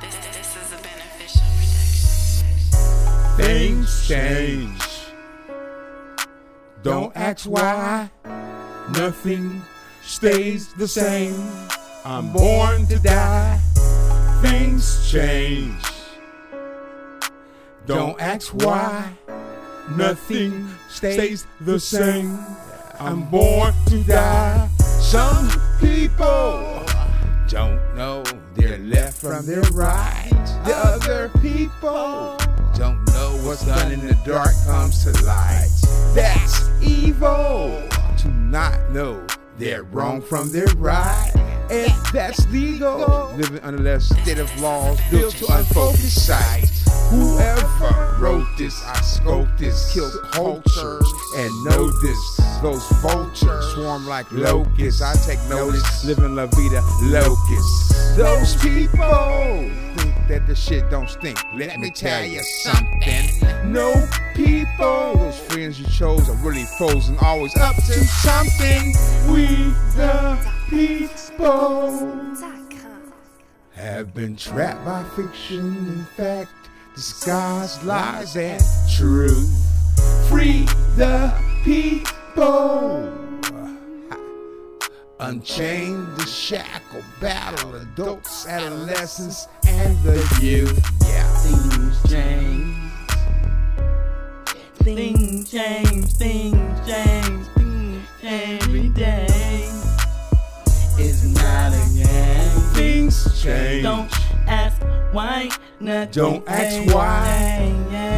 This, this is a beneficial. Things change. Don't ask why. Nothing stays the same. I'm born to die. Things change. Don't ask why. Nothing stays the same. I'm born to die. Some people don't know from their right. The other people don't know what's done in the dark comes to light. That's evil to not know they're wrong from their right. And that's legal. Living under that state of laws built to unfocused sight. Whoever wrote this, I scoped this, killed cultures, and know this. Those vultures swarm like locusts. I take notice, living La Vida locust. Those people think that the shit don't stink. Let me tell you something. No people, those friends you chose are really foes and always up to something. We the people have been trapped by fiction. In fact, disguised lies and truth. Free the people. Unchain the shackle, battle adults, adolescents, and the youth. Yeah. Things change. Things change, things change, things change every day. It's not a game. Things change. Don't ask why, nothing. Don't ask why.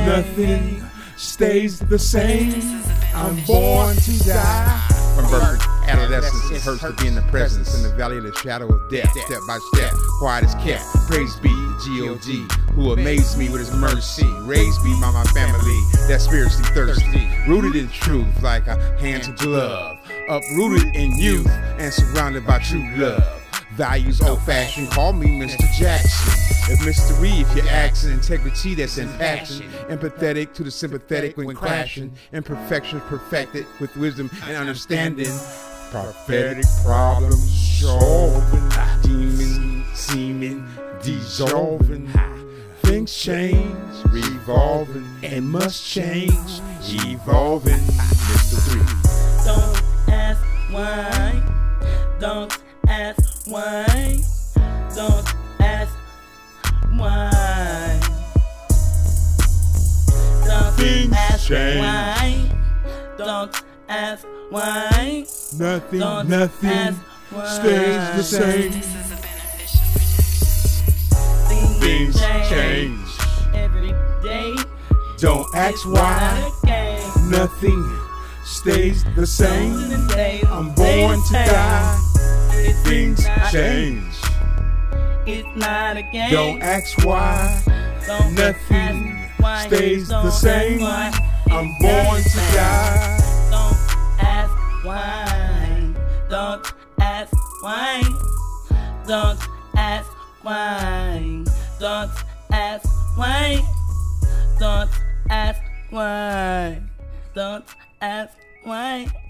Nothing stays the same. I'm born to die. From birth, adolescence, it hurts to be in the presence in the valley of the shadow of death. Step by step, quiet as kept. Praise be G.O.D. who amazed me with his mercy. Raised me by my family that's spiritually thirsty. Rooted in truth like a hand to glove. Uprooted in youth and surrounded by true love. Values old fashioned, call me Mr. Jackson. If mystery, if you're asking, integrity that's in passion, empathetic to the sympathetic when crashing, imperfections perfected with wisdom and understanding. Prophetic problems solving, demon seeming, dissolving. Things change, revolving, and must change, evolving. Mr. Ree. Don't ask why. Don't ask why. Don't ask why. Don't Things ask change. why. Don't ask why. Nothing, Don't nothing stays the same. Things change. every day. Don't ask why. Nothing stays the same. I'm born to die. Things change. It's not a game. Don't ask why. Don't Nothing ask why. stays the Don't same. why. I'm born to die. Don't ask why. Don't ask why. Don't ask why. Don't ask why. Don't ask why. Don't ask why.